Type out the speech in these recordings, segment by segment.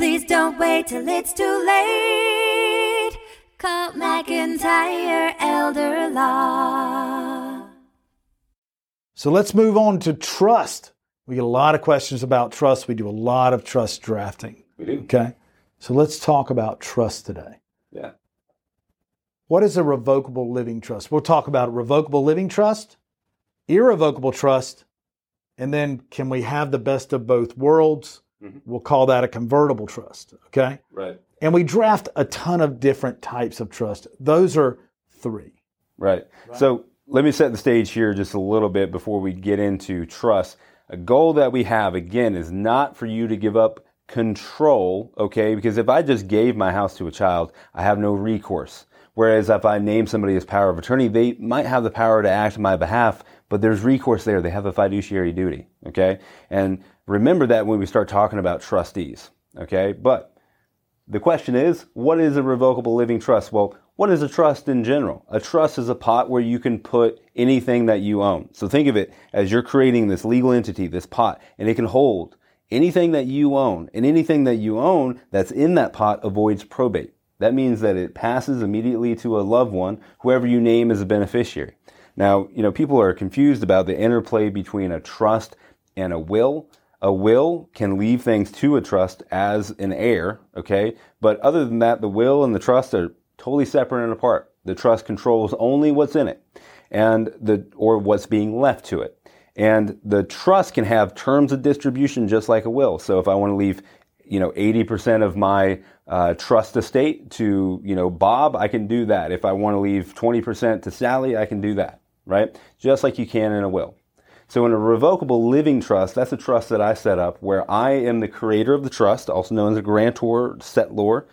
Please don't wait till it's too late. Call McIntyre Elder Law. So let's move on to trust. We get a lot of questions about trust. We do a lot of trust drafting. We do. Okay. So let's talk about trust today. Yeah. What is a revocable living trust? We'll talk about revocable living trust, irrevocable trust, and then can we have the best of both worlds? Mhm. We'll call that a convertible trust. Okay. Right. And we draft a ton of different types of trust. Those are three. Right. So let me set the stage here just a little bit before we get into trust. A goal that we have, again, is not for you to give up control, okay? Because if I just gave my house to a child, I have no recourse. Whereas if I name somebody as power of attorney, they might have the power to act on my behalf, but there's recourse there. They have a fiduciary duty, okay? And remember that when we start talking about trustees, okay? But the question is, what is a revocable living trust? Well, what is a trust in general? A trust is a pot where you can put anything that you own. So think of it as you're creating this legal entity, this pot, and it can hold anything that you own. And anything that you own that's in that pot avoids probate. That means that it passes immediately to a loved one, whoever you name as a beneficiary. Now, you know, people are confused about the interplay between a trust and a will. A will can leave things to a trust as an heir, okay? But other than that, the will and the trust are totally separate and apart. The trust controls only what's in it and the or what's being left to it. And the trust can have terms of distribution just like a will. So if I want to leave, you know, 80% of my uh, trust estate to, you know, Bob, I can do that. If I want to leave 20% to Sally, I can do that, right? Just like you can in a will. So in a revocable living trust, that's a trust that I set up where I am the creator of the trust, also known as a grantor, settlor,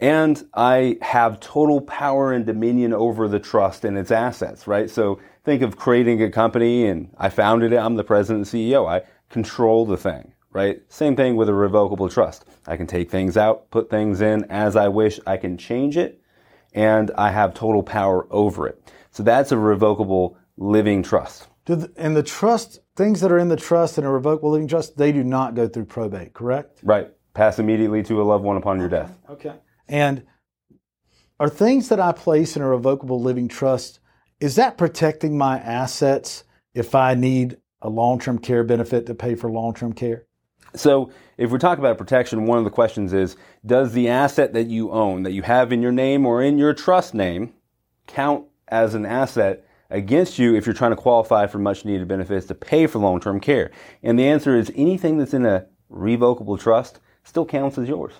and I have total power and dominion over the trust and its assets, right? So think of creating a company and I founded it, I'm the president and CEO. I control the thing, right? Same thing with a revocable trust. I can take things out, put things in as I wish, I can change it, and I have total power over it. So that's a revocable living trust. And the trust, things that are in the trust and a revocable living trust, they do not go through probate, correct? Right. Pass immediately to a loved one upon your death. Okay. And are things that I place in a revocable living trust, is that protecting my assets if I need a long term care benefit to pay for long term care? So, if we're talking about protection, one of the questions is Does the asset that you own, that you have in your name or in your trust name, count as an asset against you if you're trying to qualify for much needed benefits to pay for long term care? And the answer is anything that's in a revocable trust still counts as yours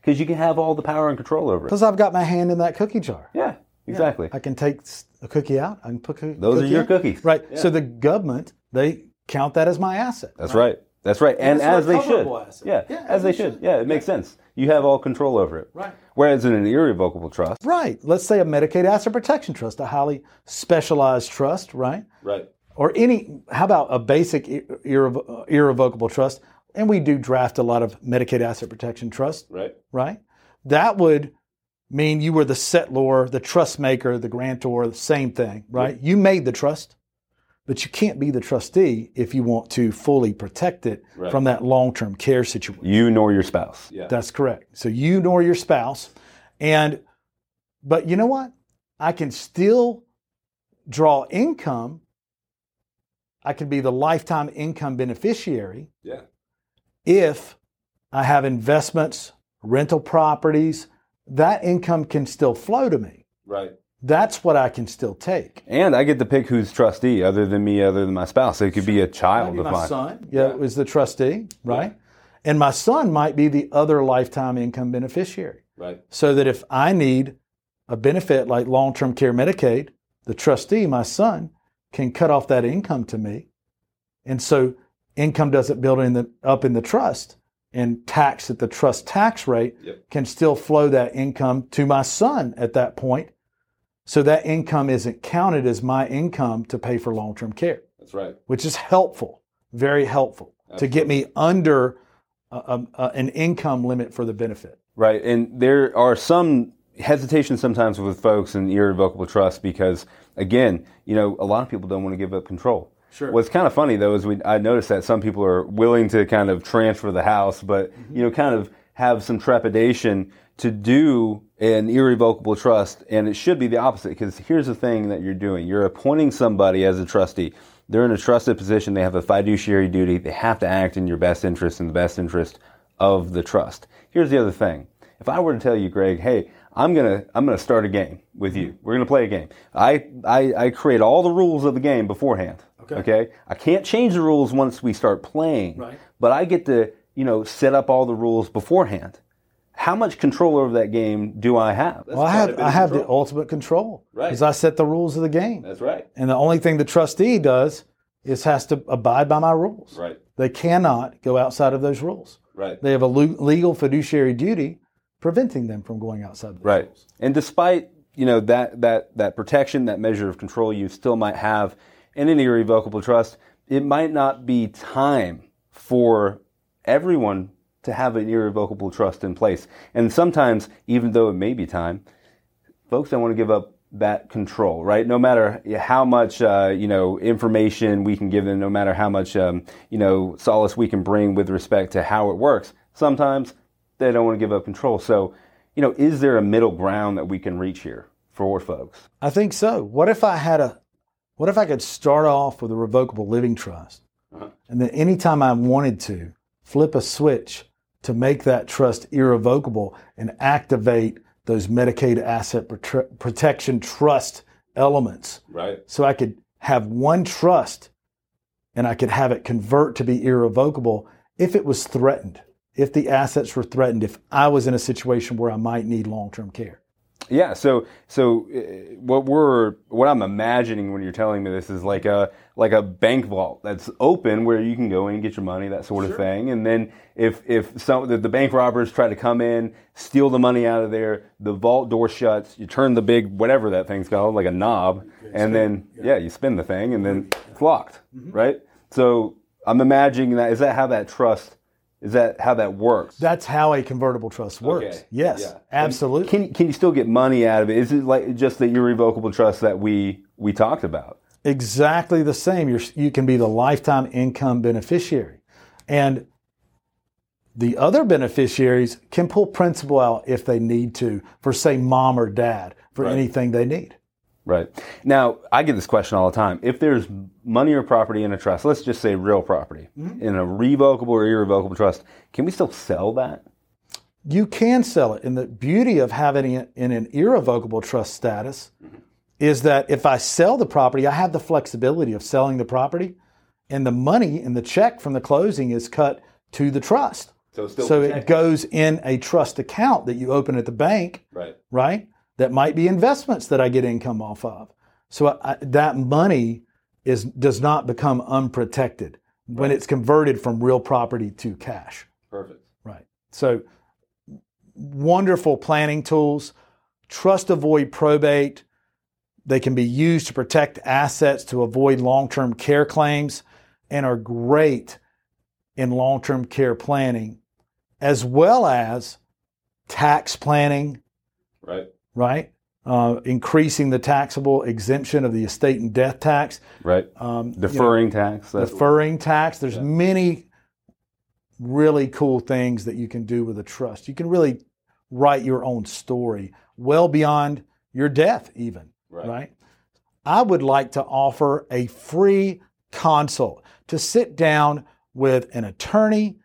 because you can have all the power and control over it. Because I've got my hand in that cookie jar. Yeah, exactly. I can take a cookie out. I can put a Those are your in. cookies. Right. So the government, they count that as my asset. That's right. That's right. And that's a as they should. asset. Yeah, Yeah, as they should. Yeah, it makes sense. You have all control over it. Right. Whereas in an irrevocable trust, Right. Let's say a Medicaid asset protection trust, a highly specialized trust, right? right. Or any, how about a basic irrevo- irrevocable trust? And we do draft a lot of Medicaid asset protection trust, Right. right? That would mean you were the settlor, the trust maker, the grantor, the same thing, right? You made the trust, but you can't be the trustee if you want to fully protect it Right. from that long term care situation. You nor your spouse. Yeah. That's correct. So you nor your spouse. And, but you know what? I can still draw income. I can be the lifetime income beneficiary Yeah. if I have investments, rental properties. That income can still flow to me. Right. That's what I can still take. And I get to pick who's trustee other than me, other than my spouse. It could be a child Maybe of my mine. son, yeah, was the trustee, right? And my son might be the other lifetime income beneficiary. Right. so that if I need a benefit like long term care Medicaid, the trustee, my son, can cut off that income to me. And so income doesn't build in the, up in the trust and tax at the trust tax rate Yep. can still flow that income to my son at that point. So that income isn't counted as my income to pay for long term care, That's right. which is helpful, very helpful to get me under a, a, a- an income limit for the benefit. Right. And there are some hesitations sometimes with folks in irrevocable trust because, again, you know, a lot of people don't want to give up control. Sure. What's kind of funny though is we I noticed that some people are willing to kind of transfer the house, but mm-hmm. you know, kind of have some trepidation to do an irrevocable trust, and it should be the opposite. Because here's the thing that you're doing: you're appointing somebody as a trustee. They're in a trusted position. They have a fiduciary duty. They have to act in your best interest and the best interest of the trust. Here's the other thing: if I were to tell you, Greg, hey, I'm gonna I'm gonna start a game with you. We're gonna play a game. I I, I create all the rules of the game beforehand. Okay. Okay. I can't change the rules once we start playing. Right. But I get to you know set up all the rules beforehand. How much control over that game do I have? Well, I have I have the ultimate control Right. because I set the rules of the game, That's right. and the only thing the trustee does is has to abide by my rules. Right. They cannot go outside of those rules. Right. They have a legal fiduciary duty preventing them from going outside those Right. rules. And despite you know that that that protection, that measure of control you still might have in an irrevocable trust, it might not be time for everyone to have an irrevocable trust in place. And sometimes, even though it may be time, folks don't want to give up that control, right? No matter how much uh, you know information we can give them, no matter how much um, you know solace we can bring with respect to how it works, sometimes they don't want to give up control. So, you know, is there a middle ground that we can reach here for folks? I think so. What if I had a, what if I could start off with a revocable living trust, Uh-huh. and then anytime I wanted to, flip a switch to make that trust irrevocable and activate those Medicaid asset prote- protection trust elements, Right. so I could have one trust, and I could have it convert to be irrevocable if it was threatened, if the assets were threatened, if I was in a situation where I might need long-term care. Yeah. So, so uh, what we're what I'm imagining when you're telling me this is like a like a bank vault that's open where you can go in and get your money, that sort of thing. And then if if some the, the bank robbers try to come in, steal the money out of there, the vault door shuts. You turn the big whatever that thing's called, like a knob, and then yeah. you spin the thing, and then it's locked, right? So I'm imagining that is that how that trust is that how that works? That's how a convertible trust works. Okay. Yes, Yeah. absolutely. Can can you still get money out of it? Is it like just the irrevocable trust that we we talked about? exactly the same. You're, you can be the lifetime income beneficiary. And the other beneficiaries can pull principal out if they need to for, say, mom or dad for Right. anything they need. Right. Now, I get this question all the time. If there's money or property in a trust, let's just say real property, mm-hmm. in a revocable or irrevocable trust, can we still sell that? You can sell it. And the beauty of having it in an irrevocable trust status mm-hmm. is that if I sell the property, I have the flexibility of selling the property, and the money and the check from the closing is cut to the trust. So still so it goes in a trust account that you open at the bank, Right. right? That might be investments that I get income off of. So I, that money is does not become unprotected when it's converted from real property to cash. Perfect. Right. So wonderful planning tools. Trust avoid probate. They can be used to protect assets to avoid long-term care claims and are great in long-term care planning as well as tax planning, Right. Right? Uh, increasing the taxable exemption of the estate and death tax, Right. um, you know, Deferring tax. Deferring tax. There's many really cool things that you can do with a trust. You can really write your own story well beyond your death, even. Right. right? I would like to offer a free consult to sit down with an attorney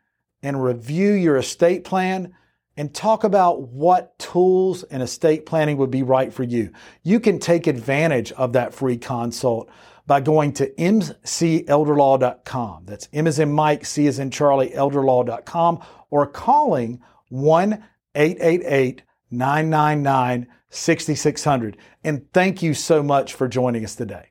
and review your estate plan and talk about what tools and estate planning would be right for you. You can take advantage of that free consult by going to mcelderlaw.com. That's M as in Mike, C as in Charlie, elderlaw.com, or calling 1 888 999 6600. And thank you so much for joining us today.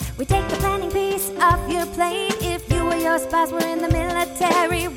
We take the planning piece off your plate. If you or your spouse were in the military,